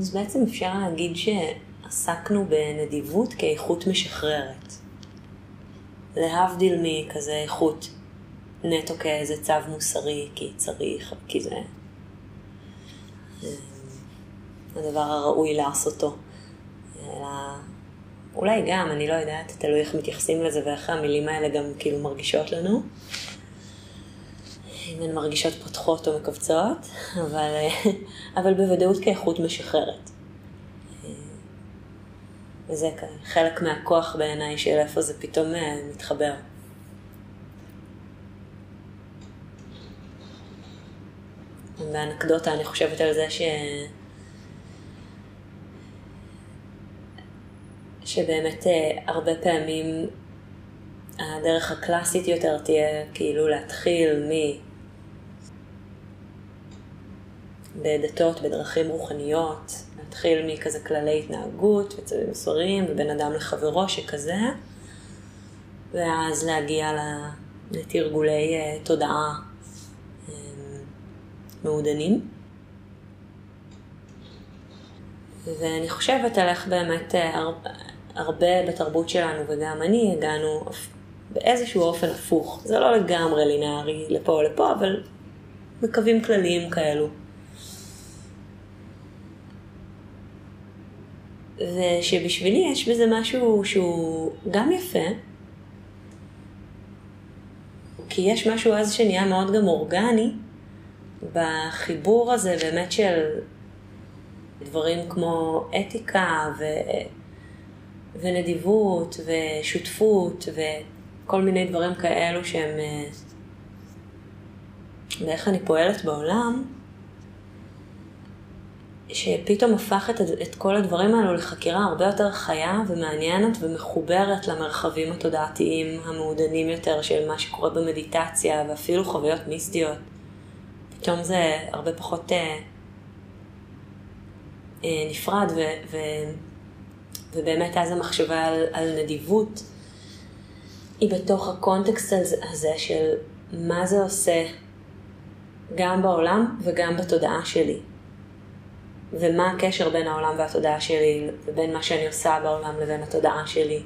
אז בעצם אפשר להגיד שעסקנו בנדיבות כאיכות משחררת. להבדיל מכזה איכות נטו כאיזה צו מוסרי, כי צריך, כי זה אה, הדבר הראוי לעשותו. אלא אולי גם, אני לא יודעת, תלוי איך מתייחסים לזה ואיך המילים האלה גם כאילו מרגישות לנו. הן מרגישות פותחות או מכווצות, אבל, אבל בוודאות כאיכות משחררת. וזה חלק מהכוח בעיניי של איפה זה פתאום אה, מתחבר. באנקדוטה אני חושבת על זה ש... שבאמת אה, הרבה פעמים הדרך הקלאסית יותר תהיה כאילו להתחיל מ... בדתות, בדרכים רוחניות, להתחיל מכזה כללי התנהגות וצווים מסוריים ובין אדם לחברו שכזה, ואז להגיע לתרגולי אה, תודעה אה, מעודנים. ואני חושבת על איך באמת הרבה בתרבות שלנו, וגם אני, הגענו באיזשהו אופן הפוך. זה לא לגמרי לינארי לפה או לפה, אבל בקווים כלליים כאלו. ושבשבילי יש בזה משהו שהוא גם יפה, כי יש משהו אז שנהיה מאוד גם אורגני, בחיבור הזה באמת של דברים כמו אתיקה ו... ונדיבות ושותפות וכל מיני דברים כאלו שהם... אה, ואיך אני פועלת בעולם, שפתאום הפך את, את כל הדברים האלו לחקירה הרבה יותר חיה ומעניינת ומחוברת למרחבים התודעתיים המעודנים יותר של מה שקורה במדיטציה ואפילו חוויות מיסטיות. פתאום זה הרבה פחות אה, אה, נפרד ו, ו, ובאמת אז המחשבה על, על נדיבות היא בתוך הקונטקסט הזה של מה זה עושה גם בעולם וגם בתודעה שלי. ומה הקשר בין העולם והתודעה שלי, ובין מה שאני עושה בעולם לבין התודעה שלי.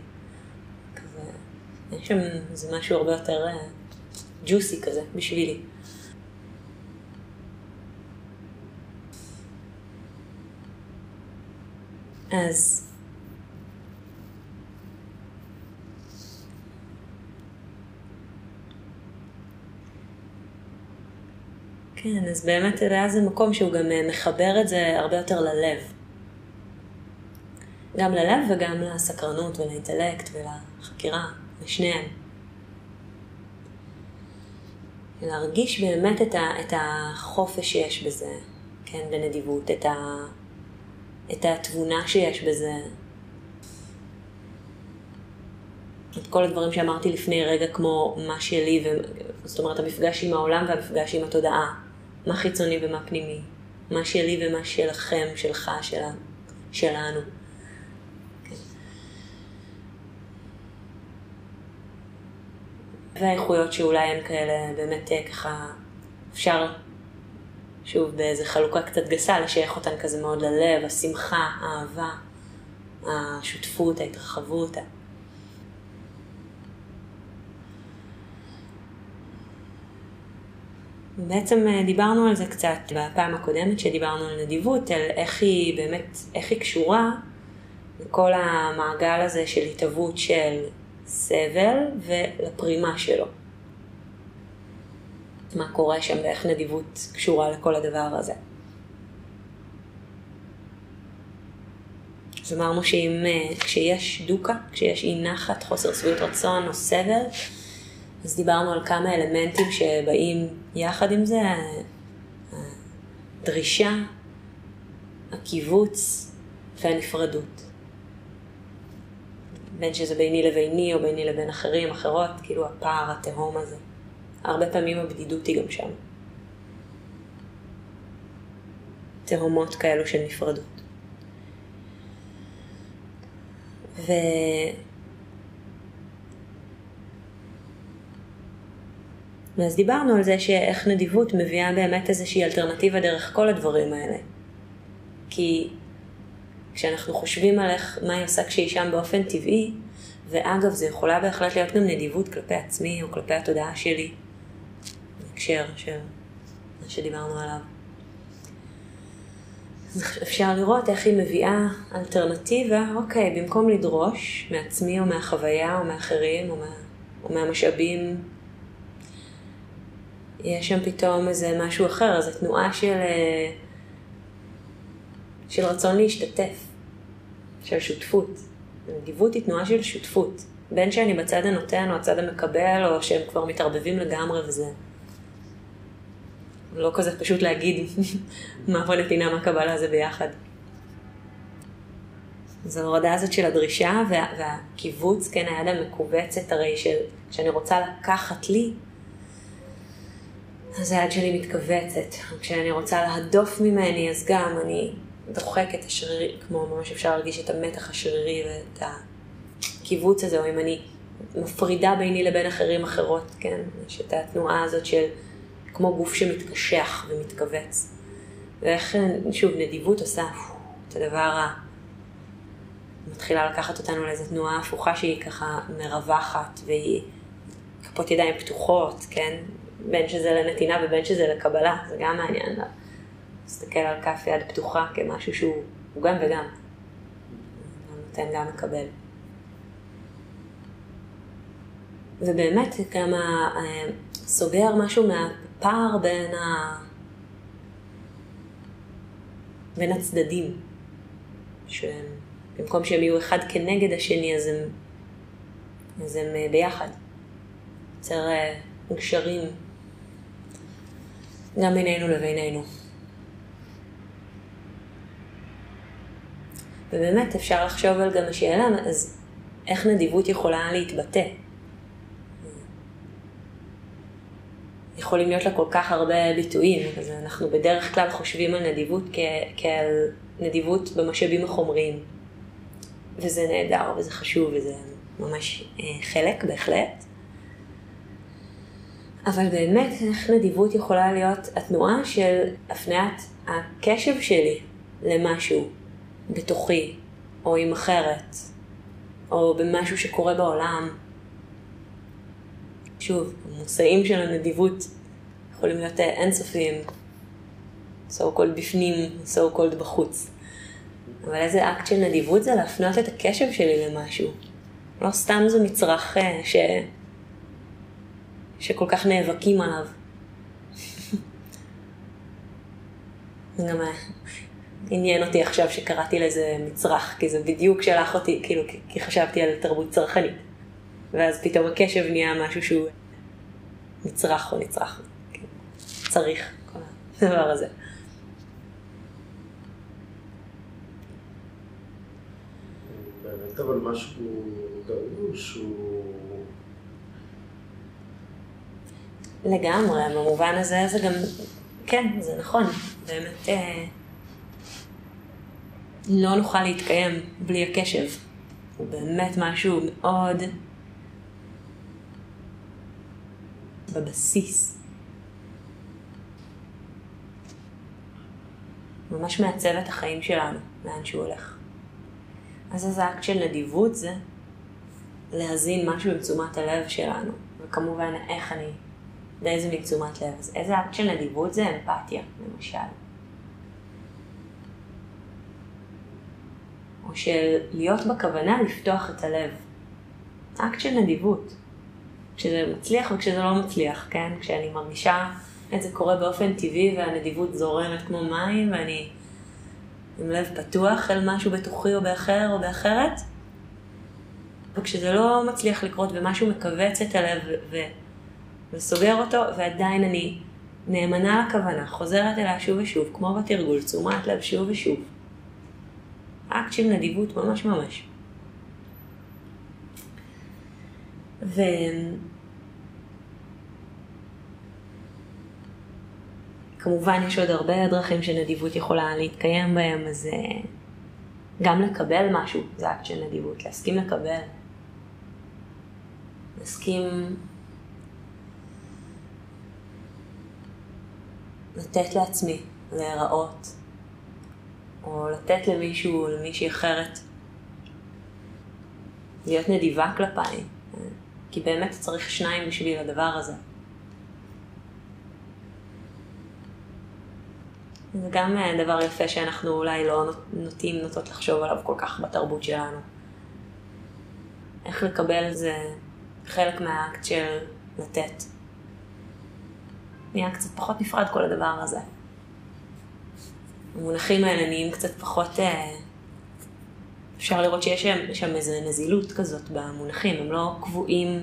כזה, יש שם איזה משהו הרבה יותר ג'וסי כזה, בשבילי. אז כן, אז באמת היה זה מקום שהוא גם אה, מחבר את זה הרבה יותר ללב. גם ללב וגם לסקרנות ולאינטלקט ולחקירה, לשניהם. להרגיש באמת את, ה, את החופש שיש בזה, כן, בנדיבות, את, ה, את התבונה שיש בזה. את כל הדברים שאמרתי לפני רגע, כמו מה שלי, ו... זאת אומרת, המפגש עם העולם והמפגש עם התודעה. מה חיצוני ומה פנימי, מה שלי ומה שלכם, שלך, שלנו. שלנו. כן. והאיכויות שאולי הן כאלה באמת אה, ככה, אפשר, שוב, באיזה חלוקה קצת גסה, לשייך אותן כזה מאוד ללב, השמחה, האהבה, השותפות, ההתרחבות. בעצם אה, דיברנו על זה קצת בפעם הקודמת שדיברנו על נדיבות, על איך היא באמת, איך היא קשורה לכל המעגל הזה של התהוות של סבל ולפרימה שלו. מה קורה שם ואיך נדיבות קשורה לכל הדבר הזה. אז אמרנו שאם, אה, כשיש דוקה, כשיש אי נחת, חוסר שביעות רצון או סבל, אז דיברנו על כמה אלמנטים שבאים יחד עם זה, הדרישה, הקיבוץ והנפרדות. בין שזה ביני לביני או ביני לבין אחרים, אחרות, כאילו הפער התהום הזה. הרבה פעמים הבדידות היא גם שם. תהומות כאלו של נפרדות. ו... ואז דיברנו על זה שאיך נדיבות מביאה באמת איזושהי אלטרנטיבה דרך כל הדברים האלה. כי כשאנחנו חושבים על איך, מה היא עושה כשהיא שם באופן טבעי, ואגב, זה יכולה בהחלט להיות גם נדיבות כלפי עצמי או כלפי התודעה שלי, בהקשר של מה שדיברנו עליו. אפשר לראות איך היא מביאה אלטרנטיבה, אוקיי, במקום לדרוש מעצמי או מהחוויה או מאחרים או, מה, או מהמשאבים, יש שם פתאום איזה משהו אחר, איזו תנועה של, אה, של רצון להשתתף, של שותפות. נדיבות היא תנועה של שותפות. בין שאני בצד הנותן או הצד המקבל, או שהם כבר מתערבבים לגמרי וזה. לא כזה פשוט להגיד מה פה נתינה, מה קבלה זה ביחד. אז ההורדה הזאת של הדרישה וה, והקיבוץ, כן, היד המכווצת הרי של, שאני רוצה לקחת לי, אז היד שלי מתכווצת. כשאני רוצה להדוף ממני, אז גם אני דוחקת השרירי, כמו ממש אפשר להרגיש את המתח השרירי ואת הקיבוץ הזה, או אם אני מפרידה ביני לבין אחרים אחרות, כן, יש את התנועה הזאת של כמו גוף שמתקשח ומתכווץ. ואיך, שוב, נדיבות עושה את הדבר ה... מתחילה לקחת אותנו לאיזו תנועה הפוכה שהיא ככה מרווחת, והיא כפות ידיים פתוחות, כן? בין שזה לנתינה ובין שזה לקבלה, זה גם מעניין. להסתכל על כף יד פתוחה כמשהו שהוא גם וגם. גם נותן גם מקבל. ובאמת גם סוגר משהו מהפער בין, ה... בין הצדדים, שבמקום שהם יהיו אחד כנגד השני, אז הם, אז הם אה, ביחד. יוצר גשרים אה, גם בינינו לבינינו. ובאמת אפשר לחשוב על גם השאלה, אז איך נדיבות יכולה להתבטא? יכולים להיות לה כל כך הרבה ביטויים, אז אנחנו בדרך כלל חושבים על נדיבות כ- כעל נדיבות במשאבים החומריים. וזה נהדר וזה חשוב וזה ממש אה, חלק בהחלט. אבל באמת איך נדיבות יכולה להיות התנועה של הפניית הקשב שלי למשהו בתוכי, או עם אחרת, או במשהו שקורה בעולם. שוב, המושאים של הנדיבות יכולים להיות אה, אינסופיים, so called בפנים, so called בחוץ. אבל איזה אקט של נדיבות זה להפנות את הקשב שלי למשהו. לא סתם זה מצרך אה, ש... שכל כך נאבקים עליו. גם אה, עניין אותי עכשיו שקראתי לזה מצרך, כי זה בדיוק שלח אותי, כאילו, כי חשבתי על תרבות צרכנית. ואז פתאום הקשב נהיה משהו שהוא מצרך או נצרך. צריך, כל הדבר הזה. אבל משהו דרוש הוא... לגמרי, במובן הזה זה גם, כן, זה נכון, באמת אה, לא נוכל להתקיים בלי הקשב. הוא באמת משהו מאוד בבסיס. ממש מעצב את החיים שלנו, לאן שהוא הולך. אז איזה אקט של נדיבות זה להזין משהו עם תשומת הלב שלנו, וכמובן איך אני, באיזה מין תשומת לב. אז איזה אקט של נדיבות זה אמפתיה, למשל. או של להיות בכוונה לפתוח את הלב. אקט של נדיבות. כשזה מצליח וכשזה לא מצליח, כן? כשאני מרגישה את זה קורה באופן טבעי והנדיבות זורמת כמו מים ואני עם לב פתוח אל משהו בתוכי או באחר או באחרת. וכשזה לא מצליח לקרות ומשהו מכווץ את הלב ו- וסוגר אותו ועדיין אני נאמנה לכוונה, חוזרת אליה שוב ושוב, כמו בתרגול, תשומת לב שוב ושוב. אקט של נדיבות ממש ממש. ו... כמובן יש עוד הרבה דרכים שנדיבות יכולה להתקיים בהם, אז אה, גם לקבל משהו זה אקט של נדיבות, להסכים לקבל. להסכים לתת לעצמי להיראות, או לתת למישהו למישהי אחרת. להיות נדיבה כלפיי, כי באמת צריך שניים בשביל הדבר הזה. זה גם דבר יפה שאנחנו אולי לא נוטים, נוטות לחשוב עליו כל כך בתרבות שלנו. איך לקבל זה חלק מהאקט של לתת. נהיה קצת פחות נפרד כל הדבר הזה. המונחים האלה נהיים קצת פחות... אה, אפשר לראות שיש שם, שם איזו נזילות כזאת במונחים, הם לא קבועים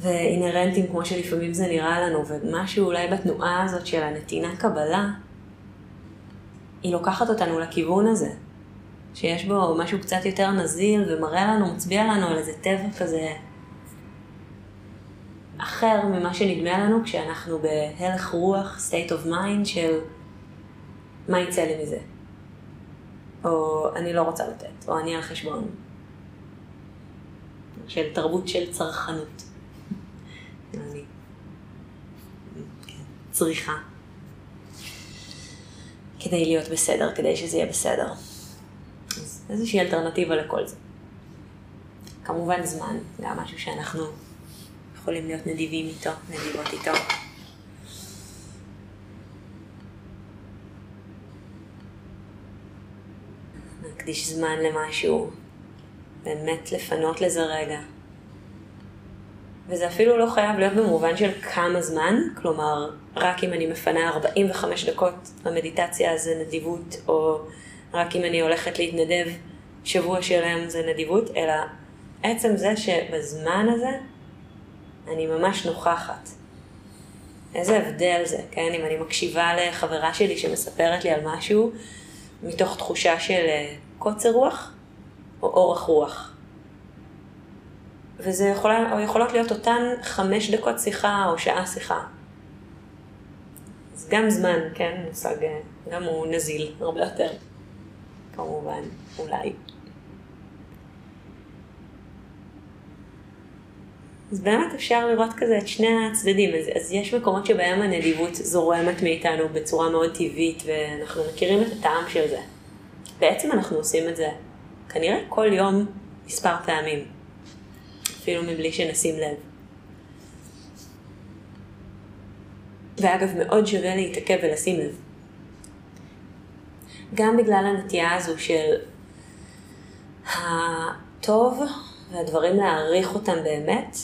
ואינהרנטיים כמו שלפעמים זה נראה לנו, ומשהו אולי בתנועה הזאת של הנתינה קבלה, היא לוקחת אותנו לכיוון הזה, שיש בו משהו קצת יותר נזיל ומראה לנו, מצביע לנו על איזה טבע כזה אחר ממה שנדמה לנו כשאנחנו בהלך רוח, state of mind של מה יצא לי מזה, או אני לא רוצה לתת, או אני על חשבון, של תרבות של צרכנות. אני צריכה. כדי להיות בסדר, כדי שזה יהיה בסדר. אז איזושהי אלטרנטיבה לכל זה. כמובן זמן, גם משהו שאנחנו יכולים להיות נדיבים איתו, נדיבות איתו. נקדיש זמן למשהו, באמת לפנות לזה רגע. וזה אפילו לא חייב להיות במובן של כמה זמן, כלומר, רק אם אני מפנה 45 דקות למדיטציה זה נדיבות, או רק אם אני הולכת להתנדב שבוע שלם זה נדיבות, אלא עצם זה שבזמן הזה אני ממש נוכחת. איזה הבדל זה, כן? אם אני מקשיבה לחברה שלי שמספרת לי על משהו מתוך תחושה של אה, קוצר רוח או אורך רוח. וזה יכול, או יכולות להיות אותן חמש דקות שיחה או שעה שיחה. אז גם זמן, כן, מושג, אה, גם הוא נזיל הרבה יותר, כמובן, אולי. אז באמת אפשר לראות כזה את שני הצדדים. אז, אז יש מקומות שבהם הנדיבות זורמת מאיתנו בצורה מאוד טבעית, ואנחנו מכירים את הטעם של זה. בעצם אנחנו עושים את זה כנראה כל יום מספר פעמים, אפילו מבלי שנשים לב. ואגב, מאוד שווה להתעכב ולשים לב. גם בגלל הנטייה הזו של הטוב והדברים להעריך אותם באמת,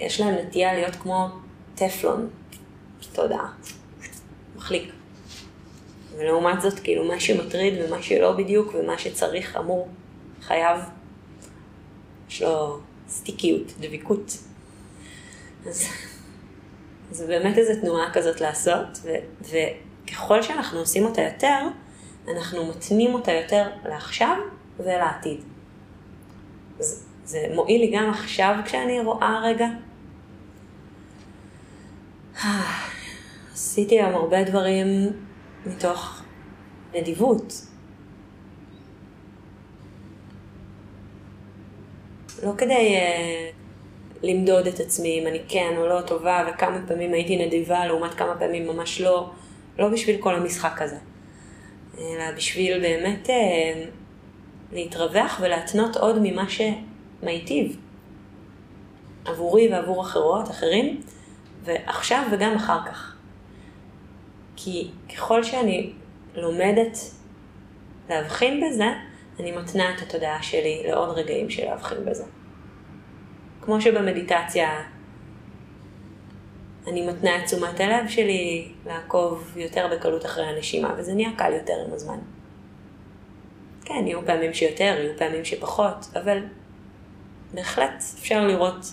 יש להם נטייה להיות כמו טפלון, תודעה, מחליק. ולעומת זאת, כאילו, מה שמטריד ומה שלא בדיוק ומה שצריך, אמור, חייב, יש לו סטיקיות, דביקות. אז זה באמת איזו תנועה כזאת לעשות, ו, וככל שאנחנו עושים אותה יותר, אנחנו מתנים אותה יותר לעכשיו ולעתיד. אז זה מועיל לי גם עכשיו כשאני רואה רגע עשיתי היום הרבה דברים מתוך נדיבות. לא כדי uh, למדוד את עצמי אם אני כן או לא טובה וכמה פעמים הייתי נדיבה לעומת כמה פעמים ממש לא, לא בשביל כל המשחק הזה. אלא בשביל באמת uh, להתרווח ולהתנות עוד ממה שמיטיב עבורי ועבור אחרות, אחרים, ועכשיו וגם אחר כך. כי ככל שאני לומדת להבחין בזה, אני מתנה את התודעה שלי לעוד רגעים של להבחין בזה. כמו שבמדיטציה אני מתנה את תשומת הלב שלי לעקוב יותר בקלות אחרי הנשימה, וזה נהיה קל יותר עם הזמן. כן, יהיו פעמים שיותר, יהיו פעמים שפחות, אבל בהחלט אפשר לראות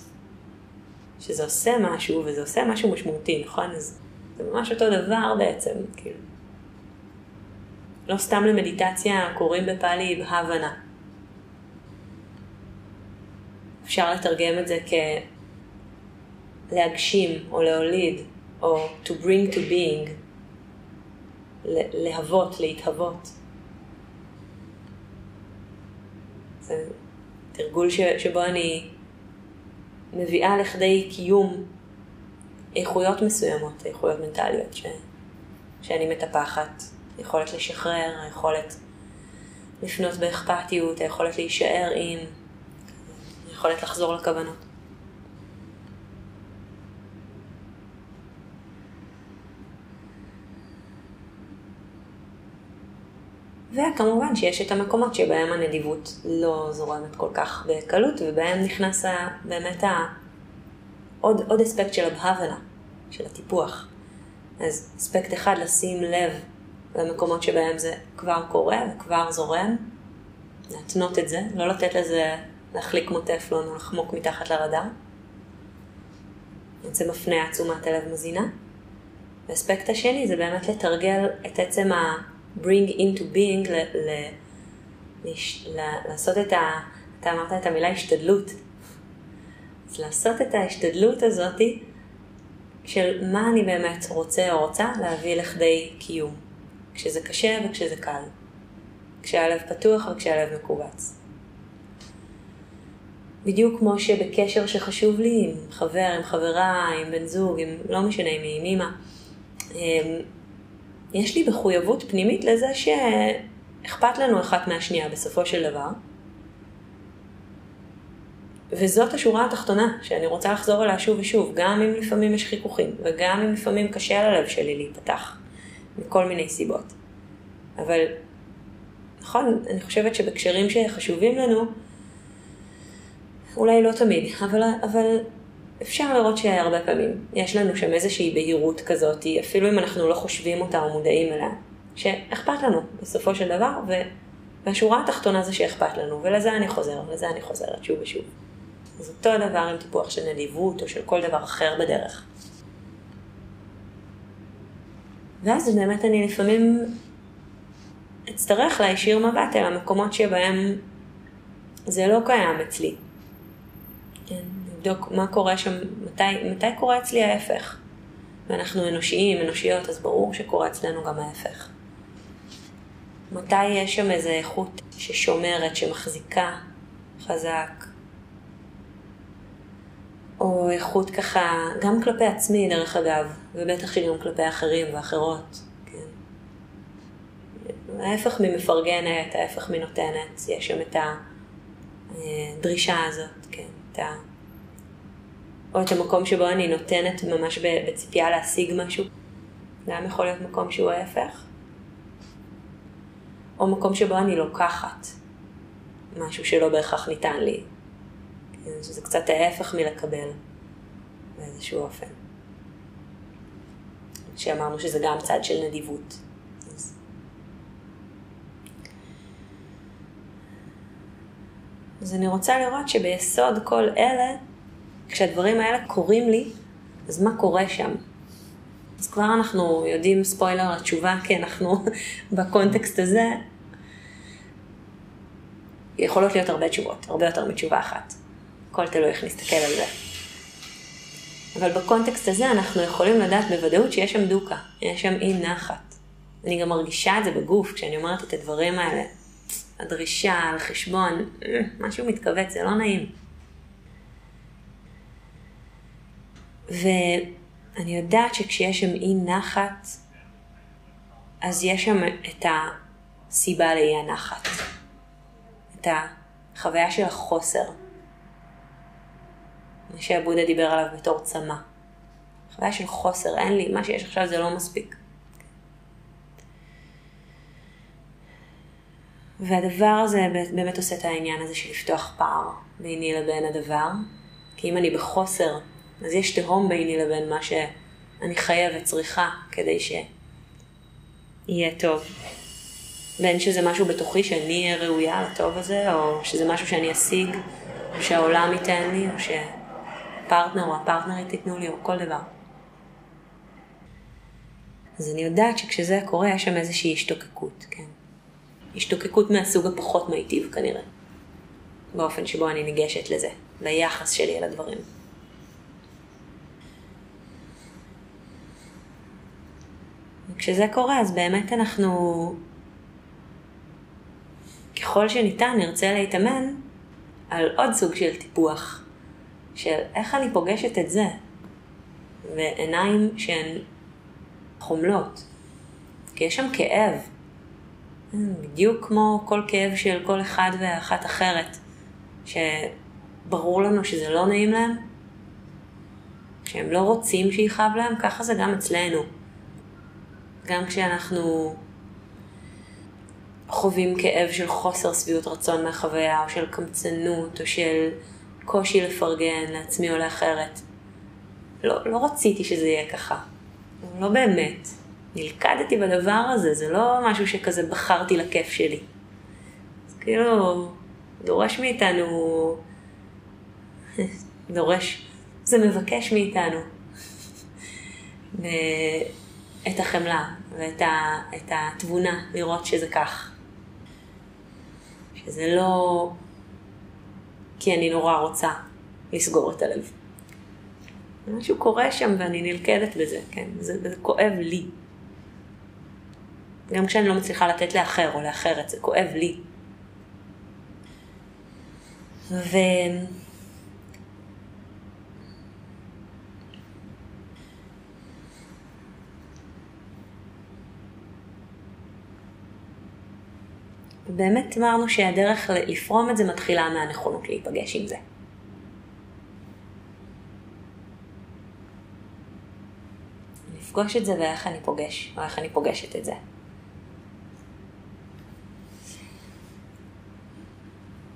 שזה עושה משהו, וזה עושה משהו משמעותי, נכון? אז זה ממש אותו דבר בעצם, כאילו. לא סתם למדיטציה קוראים בפאלי בהבנה. אפשר לתרגם את זה כלהגשים או להוליד, או to bring to being, להוות, להתהוות. זה תרגול שבו אני מביאה לכדי קיום איכויות מסוימות, איכויות מנטליות ש... שאני מטפחת יכולת לשחרר, היכולת לפנות באכפתיות, היכולת להישאר עם, היכולת לחזור לכוונות. וכמובן שיש את המקומות שבהם הנדיבות לא זורמת כל כך בקלות, ובהם נכנס באמת ה... עוד, עוד אספקט של הבהבלה, של הטיפוח. אז אספקט אחד, לשים לב למקומות שבהם זה כבר קורה וכבר זורם, להתנות את זה, לא לתת לזה להחליק כמו טפלון או לחמוק מתחת לרדאר. זה מפנה תשומת הלב מזינה. והאספקט השני זה באמת לתרגל את עצם ה... bring into being, ל, ל, לש, ל, לעשות את ה... אתה אמרת את המילה השתדלות. אז לעשות את ההשתדלות הזאתי של מה אני באמת רוצה או רוצה להביא לכדי קיום. כשזה קשה וכשזה קל. כשהלב פתוח וכשהלב מכווץ. בדיוק כמו שבקשר שחשוב לי עם חבר, עם חברה, עם בן זוג, עם לא משנה, עם אימא, יש לי מחויבות פנימית לזה שאכפת לנו אחת מהשנייה בסופו של דבר. וזאת השורה התחתונה שאני רוצה לחזור אליה שוב ושוב, גם אם לפעמים יש חיכוכים, וגם אם לפעמים קשה ללב שלי להיפתח, מכל מיני סיבות. אבל, נכון, אני חושבת שבקשרים שחשובים לנו, אולי לא תמיד, אבל, אבל אפשר לראות שהרבה פעמים יש לנו שם איזושהי בהירות כזאת, אפילו אם אנחנו לא חושבים אותה או מודעים אליה, שאכפת לנו בסופו של דבר, ו... והשורה התחתונה זה שאכפת לנו, ולזה אני חוזר, לזה אני חוזרת שוב ושוב. אז אותו דבר עם טיפוח של נדיבות או של כל דבר אחר בדרך. ואז באמת אני לפעמים אצטרך להישיר מבט אל המקומות שבהם זה לא קיים אצלי. כן, לבדוק מה קורה שם, מתי, מתי קורה אצלי ההפך. ואנחנו אנושיים, אנושיות, אז ברור שקורה אצלנו גם ההפך. מתי יש שם איזו איכות ששומרת, שמחזיקה חזק, או איכות ככה, גם כלפי עצמי דרך אגב, ובטח שגם כלפי אחרים ואחרות, כן. ההפך ממפרגנת, ההפך מנותנת, יש שם את הדרישה הזאת, כן, את ה... או את המקום שבו אני נותנת ממש בציפייה להשיג משהו. זה גם יכול להיות מקום שהוא ההפך. או מקום שבו אני לוקחת משהו שלא בהכרח ניתן לי. שזה קצת ההפך מלקבל באיזשהו אופן. שאמרנו שזה גם צד של נדיבות. אז... אז אני רוצה לראות שביסוד כל אלה כשהדברים האלה קורים לי, אז מה קורה שם? אז כבר אנחנו יודעים ספוילר לתשובה, כי אנחנו בקונטקסט הזה, יכולות להיות הרבה תשובות, הרבה יותר מתשובה אחת. הכל תלוי איך נסתכל על זה. אבל בקונטקסט הזה אנחנו יכולים לדעת בוודאות שיש שם דוקה, יש שם אי נחת. אני גם מרגישה את זה בגוף כשאני אומרת את הדברים האלה. הדרישה על חשבון, אה, משהו מתכווץ, זה לא נעים. ואני יודעת שכשיש שם אי נחת, אז יש שם את הסיבה לאי הנחת. את החוויה של החוסר. מה שעבודה דיבר עליו בתור צמא. חוויה של חוסר, אין לי, מה שיש עכשיו זה לא מספיק. והדבר הזה באמת עושה את העניין הזה של לפתוח פער ביני לבין הדבר. כי אם אני בחוסר אז יש תהום ביני לבין מה שאני חייבת, צריכה, כדי שיהיה טוב. בין שזה משהו בתוכי שאני אהיה ראויה לטוב הזה, או שזה משהו שאני אשיג, או שהעולם ייתן לי, או שפרטנר או הפרטנרית ייתנו לי, או כל דבר. אז אני יודעת שכשזה קורה, יש שם איזושהי השתוקקות, כן. השתוקקות מהסוג הפחות מיטיב כנראה, באופן שבו אני ניגשת לזה, ליחס שלי אל וכשזה קורה, אז באמת אנחנו, ככל שניתן, נרצה להתאמן על עוד סוג של טיפוח, של איך אני פוגשת את זה, ועיניים שהן חומלות, כי יש שם כאב. בדיוק כמו כל כאב של כל אחד ואחת אחרת, שברור לנו שזה לא נעים להם, שהם לא רוצים שיכאב להם, ככה זה גם אצלנו. גם כשאנחנו חווים כאב של חוסר שביעות רצון מהחוויה, או של קמצנות, או של קושי לפרגן לעצמי או לאחרת. לא, לא רציתי שזה יהיה ככה. לא באמת. נלכדתי בדבר הזה, זה לא משהו שכזה בחרתי לכיף שלי. זה כאילו דורש מאיתנו, דורש, זה מבקש מאיתנו את החמלה ואת ה, את התבונה, לראות שזה כך. שזה לא כי אני נורא רוצה לסגור את הלב. משהו קורה שם ואני נלכדת בזה, כן? זה, זה כואב לי. גם כשאני לא מצליחה לתת לאחר או לאחרת, זה כואב לי. ו... באמת אמרנו שהדרך לפרום את זה מתחילה מהנכונות להיפגש עם זה. לפגוש את זה ואיך אני פוגש, או איך אני פוגשת את זה.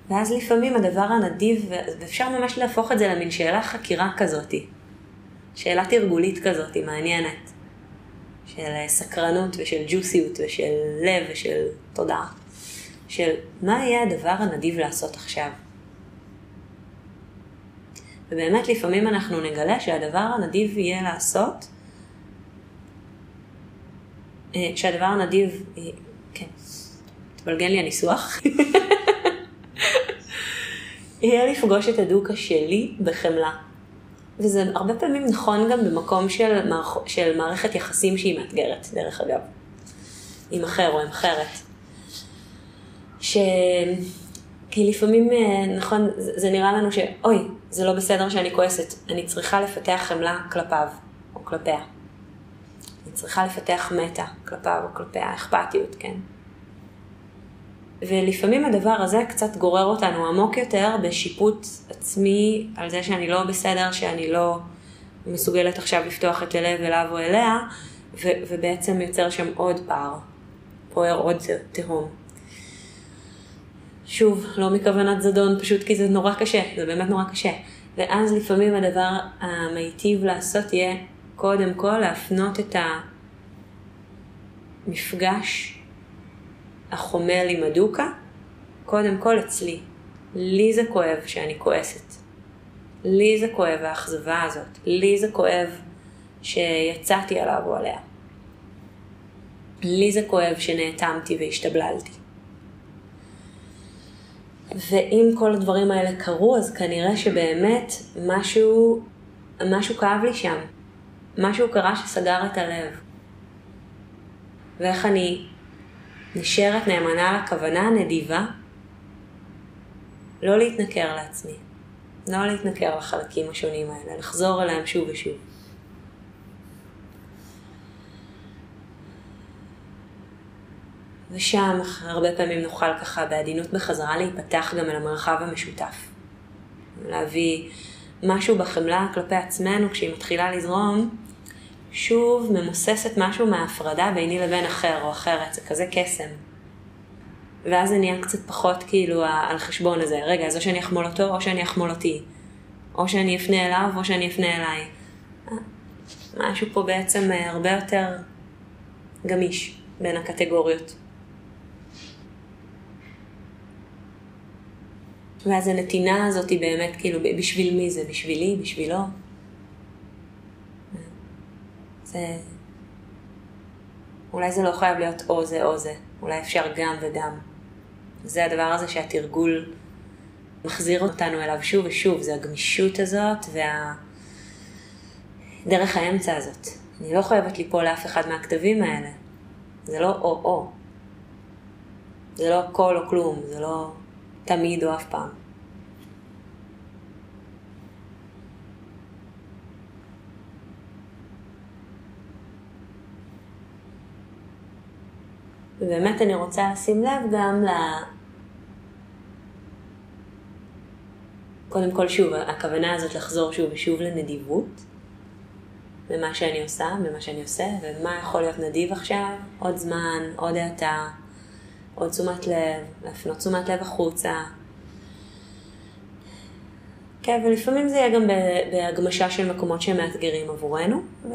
ואז לפעמים הדבר הנדיב, ואפשר ממש להפוך את זה למין שאלה חקירה כזאתי. שאלה תרגולית כזאתי, מעניינת. של סקרנות ושל ג'וסיות ושל לב ושל תודעה. של מה יהיה הדבר הנדיב לעשות עכשיו. ובאמת לפעמים אנחנו נגלה שהדבר הנדיב יהיה לעשות, אה, שהדבר הנדיב, כן, תבלגן לי הניסוח, יהיה לפגוש את הדוקה שלי בחמלה. וזה הרבה פעמים נכון גם במקום של, מערכ... של מערכת יחסים שהיא מאתגרת, דרך אגב. עם אחר או עם אחרת. ש... כי לפעמים, אה, נכון, זה נראה לנו שאוי, זה לא בסדר שאני כועסת, אני צריכה לפתח חמלה כלפיו או כלפיה. אני צריכה לפתח מטה כלפיו או כלפיה, אכפתיות, כן? ולפעמים הדבר הזה קצת גורר אותנו עמוק יותר בשיפוט עצמי על זה שאני לא בסדר, שאני לא מסוגלת עכשיו לפתוח את הלב אליו או אליה, ו- ובעצם יוצר שם עוד פער, פוער עוד תהום. שוב, לא מכוונת זדון, פשוט כי זה נורא קשה, זה באמת נורא קשה. ואז לפעמים הדבר המיטיב לעשות יהיה קודם כל להפנות את המפגש החומל עם הדוקה, קודם כל אצלי. לי זה כואב שאני כועסת. לי זה כואב האכזבה הזאת. לי זה כואב שיצאתי עליו או עליה. לי זה כואב שנאטמתי והשתבללתי. ואם כל הדברים האלה קרו, אז כנראה שבאמת משהו, משהו כאב לי שם. משהו קרה שסגר את הלב. ואיך אני נשארת נאמנה לכוונה הנדיבה, לא להתנכר לעצמי, לא להתנכר לחלקים השונים האלה, לחזור אליהם שוב ושוב. ושם הרבה פעמים נוכל ככה בעדינות בחזרה להיפתח גם אל המרחב המשותף. להביא משהו בחמלה כלפי עצמנו כשהיא מתחילה לזרום, שוב ממוססת משהו מההפרדה ביני לבין אחר או אחרת, זה כזה קסם. ואז זה נהיה קצת פחות כאילו על חשבון הזה, רגע, אז או שאני אחמול אותו או שאני אחמול אותי. או שאני אפנה אליו או שאני אפנה אליי. משהו פה בעצם אה, הרבה יותר גמיש בין הקטגוריות. ואז הנתינה הזאת היא באמת כאילו, בשביל מי זה? בשבילי? בשבילו? זה... אולי זה לא חייב להיות או זה או זה, אולי אפשר גם וגם. זה הדבר הזה שהתרגול מחזיר אותנו אליו שוב ושוב, זה הגמישות הזאת וה... דרך האמצע הזאת. אני לא חייבת ליפול לאף אחד מהכתבים האלה. זה לא או-או. זה לא הכל או כלום, זה לא תמיד או אף פעם. ובאמת אני רוצה לשים לב גם ל... קודם כל שוב, הכוונה הזאת לחזור שוב ושוב לנדיבות, במה שאני עושה, במה שאני עושה, ומה יכול להיות נדיב עכשיו, עוד זמן, עוד האטה, עוד תשומת לב, להפנות תשומת לב החוצה. כן, ולפעמים זה יהיה גם בהגמשה של מקומות שהם מאתגרים עבורנו. ו...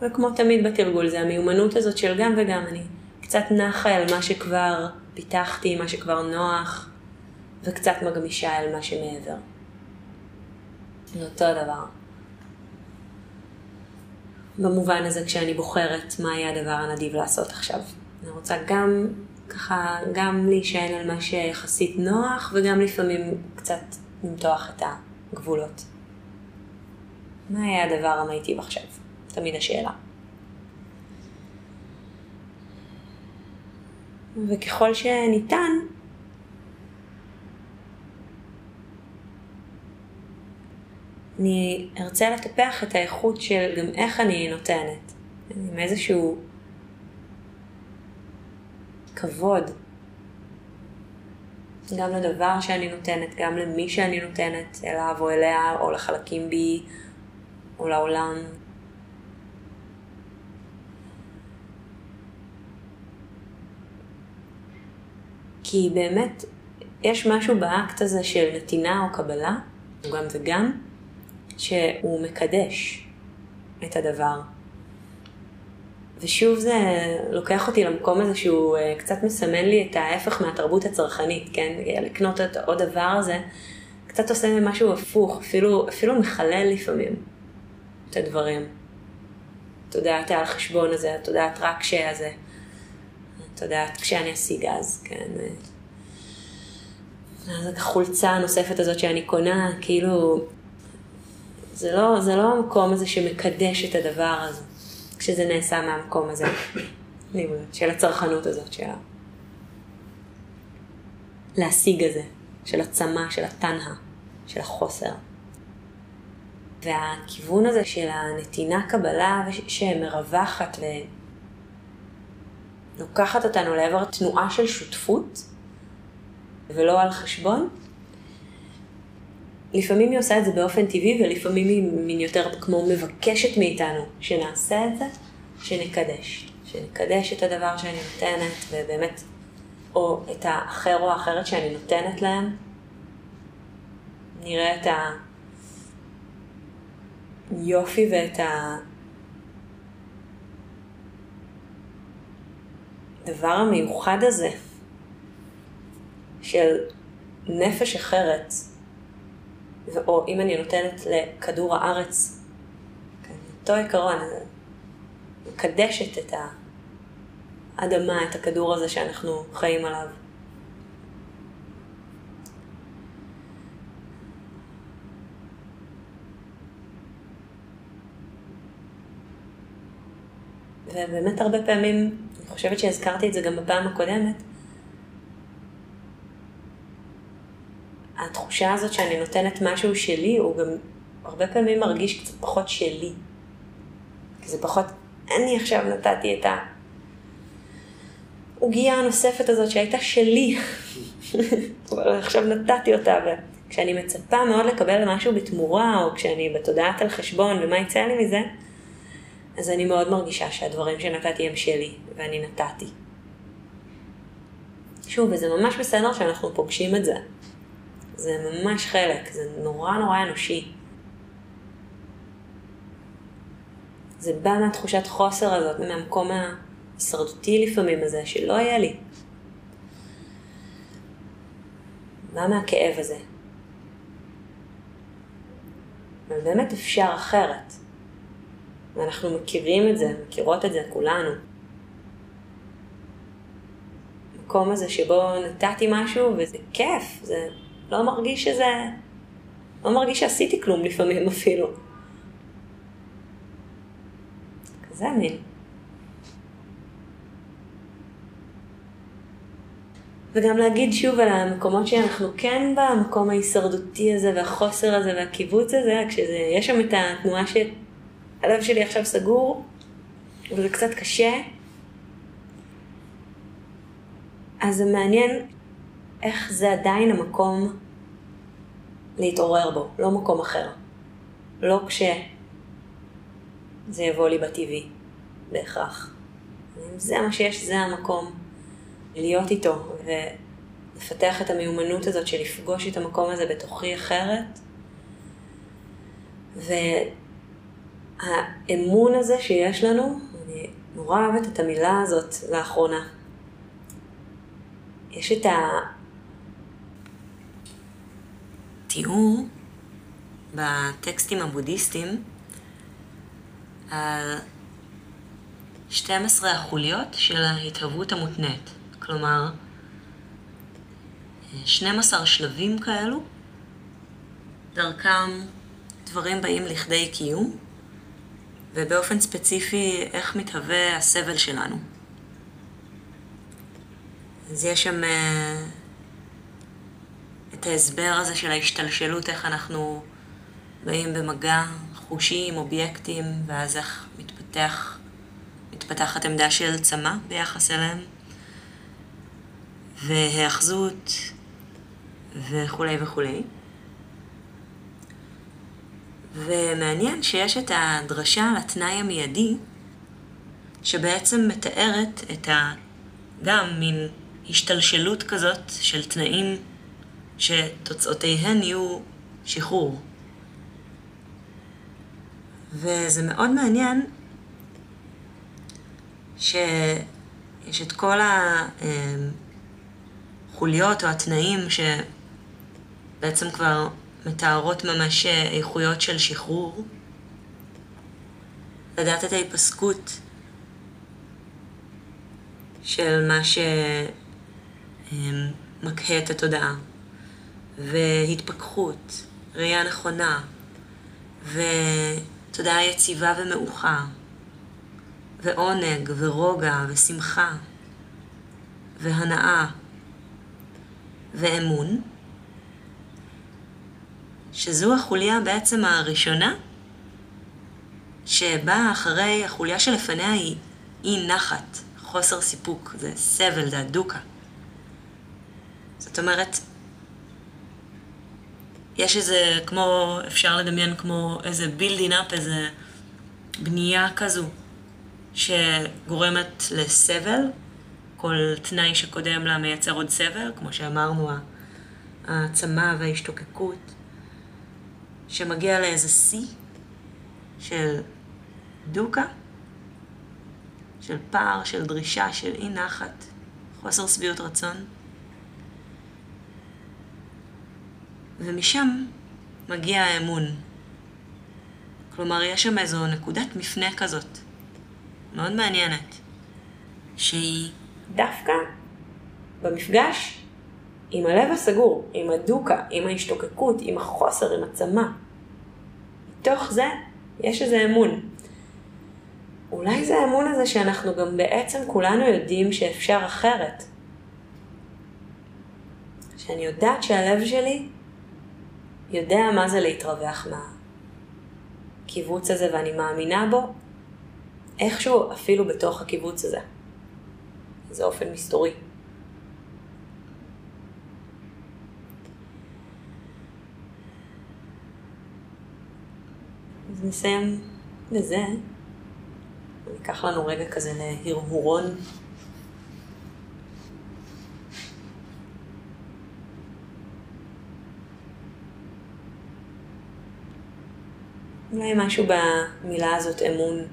וכמו תמיד בתרגול, זה המיומנות הזאת של גם וגם. אני קצת נחה אל מה שכבר פיתחתי, מה שכבר נוח, וקצת מגמישה אל מה שמעבר. זה אותו דבר. במובן הזה כשאני בוחרת מה יהיה הדבר הנדיב לעשות עכשיו. אני רוצה גם ככה, גם להישען על מה שיחסית נוח, וגם לפעמים קצת למתוח את הגבולות. מה יהיה הדבר המיטיב עכשיו? תמיד השאלה. וככל שניתן, אני ארצה לטפח את האיכות של גם איך אני נותנת, עם איזשהו כבוד, גם לדבר שאני נותנת, גם למי שאני נותנת, אליו או אליה, או לחלקים בי, או לעולם. כי באמת יש משהו באקט הזה של נתינה או קבלה, גם וגם, שהוא מקדש את הדבר. ושוב זה לוקח אותי למקום הזה שהוא אה, קצת מסמן לי את ההפך מהתרבות הצרכנית, כן? לקנות את עוד דבר הזה, קצת עושה משהו הפוך, אפילו, אפילו מחלל לפעמים את הדברים. תודעת על חשבון הזה, תודעת רק שהזה. תודעת כשאני אשיג אז, כן. אז החולצה הנוספת הזאת שאני קונה, כאילו, זה לא, זה לא המקום הזה שמקדש את הדבר הזה, כשזה נעשה מהמקום הזה, של הצרכנות הזאת, של להשיג הזה, של הצמא, של התנאה, של החוסר. והכיוון הזה של הנתינה קבלה שמרווחת ולוקחת אותנו לעבר תנועה של שותפות, ולא על חשבון, לפעמים היא עושה את זה באופן טבעי, ולפעמים היא מין יותר כמו מבקשת מאיתנו שנעשה את זה, שנקדש. שנקדש את הדבר שאני נותנת, ובאמת, או את האחר או האחרת שאני נותנת להם. נראה את היופי ואת הדבר המיוחד הזה של נפש אחרת, או אם אני נותנת לכדור הארץ, כן, אותו עיקרון, מקדשת את האדמה, את הכדור הזה שאנחנו חיים עליו. ובאמת הרבה פעמים, אני חושבת שהזכרתי את זה גם בפעם הקודמת, התחושה הזאת שאני נותנת משהו שלי, הוא גם הרבה פעמים מרגיש קצת פחות שלי. כי זה פחות, אני עכשיו נתתי את העוגייה הנוספת הזאת שהייתה שלי, אבל עכשיו נתתי אותה, וכשאני מצפה מאוד לקבל משהו בתמורה, או כשאני בתודעת על חשבון ומה יצא לי מזה, אז אני מאוד מרגישה שהדברים שנתתי הם שלי, ואני נתתי. שוב, וזה ממש בסדר שאנחנו פוגשים את זה. זה ממש חלק, זה נורא נורא אנושי. זה בא מהתחושת חוסר הזאת, מהמקום ההישרדותי לפעמים הזה, שלא היה לי. בא מהכאב הזה. אבל באמת אפשר אחרת. ואנחנו מכירים את זה, מכירות את זה כולנו. המקום הזה שבו נתתי משהו וזה כיף, זה לא מרגיש שזה... לא מרגיש שעשיתי כלום לפעמים אפילו. כזה מין. וגם להגיד שוב על המקומות שאנחנו כן במקום ההישרדותי הזה והחוסר הזה והקיבוץ הזה, כשיש שם את התנועה הלב שלי עכשיו סגור, וזה קצת קשה, אז זה מעניין איך זה עדיין המקום להתעורר בו, לא מקום אחר. לא כשזה יבוא לי בטבעי, בהכרח. אם זה מה שיש, זה המקום להיות איתו, ולפתח את המיומנות הזאת של לפגוש את המקום הזה בתוכי אחרת. והאמון הזה שיש לנו, אני נורא אוהבת את המילה הזאת לאחרונה. יש את התיאור בטקסטים הבודהיסטיים על 12 החוליות של ההתהוות המותנית. כלומר, 12 שלבים כאלו, דרכם דברים באים לכדי קיום, ובאופן ספציפי איך מתהווה הסבל שלנו. אז יש שם uh, ההסבר הזה של ההשתלשלות, איך אנחנו באים במגע, חושים, אובייקטים, ואז איך מתפתח, מתפתחת עמדה של צמא ביחס אליהם, והיאחזות וכולי וכולי. ומעניין שיש את הדרשה על התנאי המיידי, שבעצם מתארת את ה... גם מין השתלשלות כזאת של תנאים שתוצאותיהן יהיו שחרור. וזה מאוד מעניין שיש את כל החוליות או התנאים שבעצם כבר מתארות ממש איכויות של שחרור. לדעת את ההיפסקות של מה שמקהה את התודעה, והתפכחות, ראייה נכונה, ותודעה יציבה ומאוחה, ועונג, ורוגע, ושמחה, והנאה, ואמון. שזו החוליה בעצם הראשונה שבאה אחרי החוליה שלפניה היא אי נחת, חוסר סיפוק, זה סבל, זה הדוקה. זאת אומרת, יש איזה, כמו, אפשר לדמיין כמו איזה בילדין אפ, איזה בנייה כזו, שגורמת לסבל, כל תנאי שקודם לה מייצר עוד סבל, כמו שאמרנו, העצמה וההשתוקקות. שמגיע לאיזה שיא של דוקה, של פער, של דרישה, של אי נחת, חוסר שביעות רצון. ומשם מגיע האמון. כלומר, יש שם איזו נקודת מפנה כזאת, מאוד מעניינת, שהיא דווקא במפגש עם הלב הסגור, עם הדוקה, עם ההשתוקקות, עם החוסר, עם הצמא. מתוך זה יש איזה אמון. אולי זה האמון הזה שאנחנו גם בעצם כולנו יודעים שאפשר אחרת. שאני יודעת שהלב שלי יודע מה זה להתרווח מהקיבוץ הזה ואני מאמינה בו איכשהו אפילו בתוך הקיבוץ הזה. זה אופן מסתורי. אז נסיים בזה. ניקח לנו רגע כזה להרהורון. אולי משהו במילה הזאת אמון.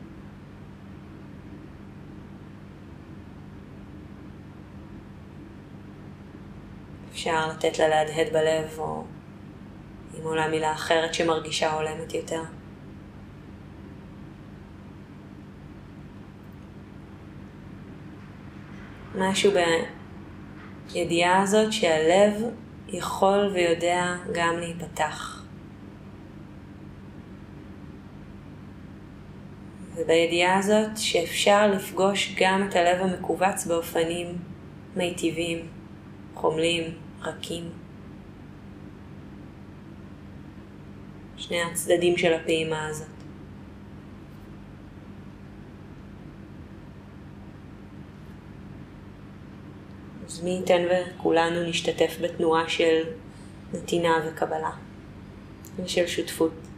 אפשר לתת לה להדהד בלב, או אם עולה מילה אחרת שמרגישה הולמת יותר. משהו בידיעה הזאת שהלב יכול ויודע גם להיפתח. ובידיעה הזאת שאפשר לפגוש גם את הלב המכווץ באופנים מיטיבים, חומלים, רכים. שני הצדדים של הפעימה הזאת. אז מי ייתן וכולנו נשתתף בתנועה של נתינה וקבלה ושל שותפות.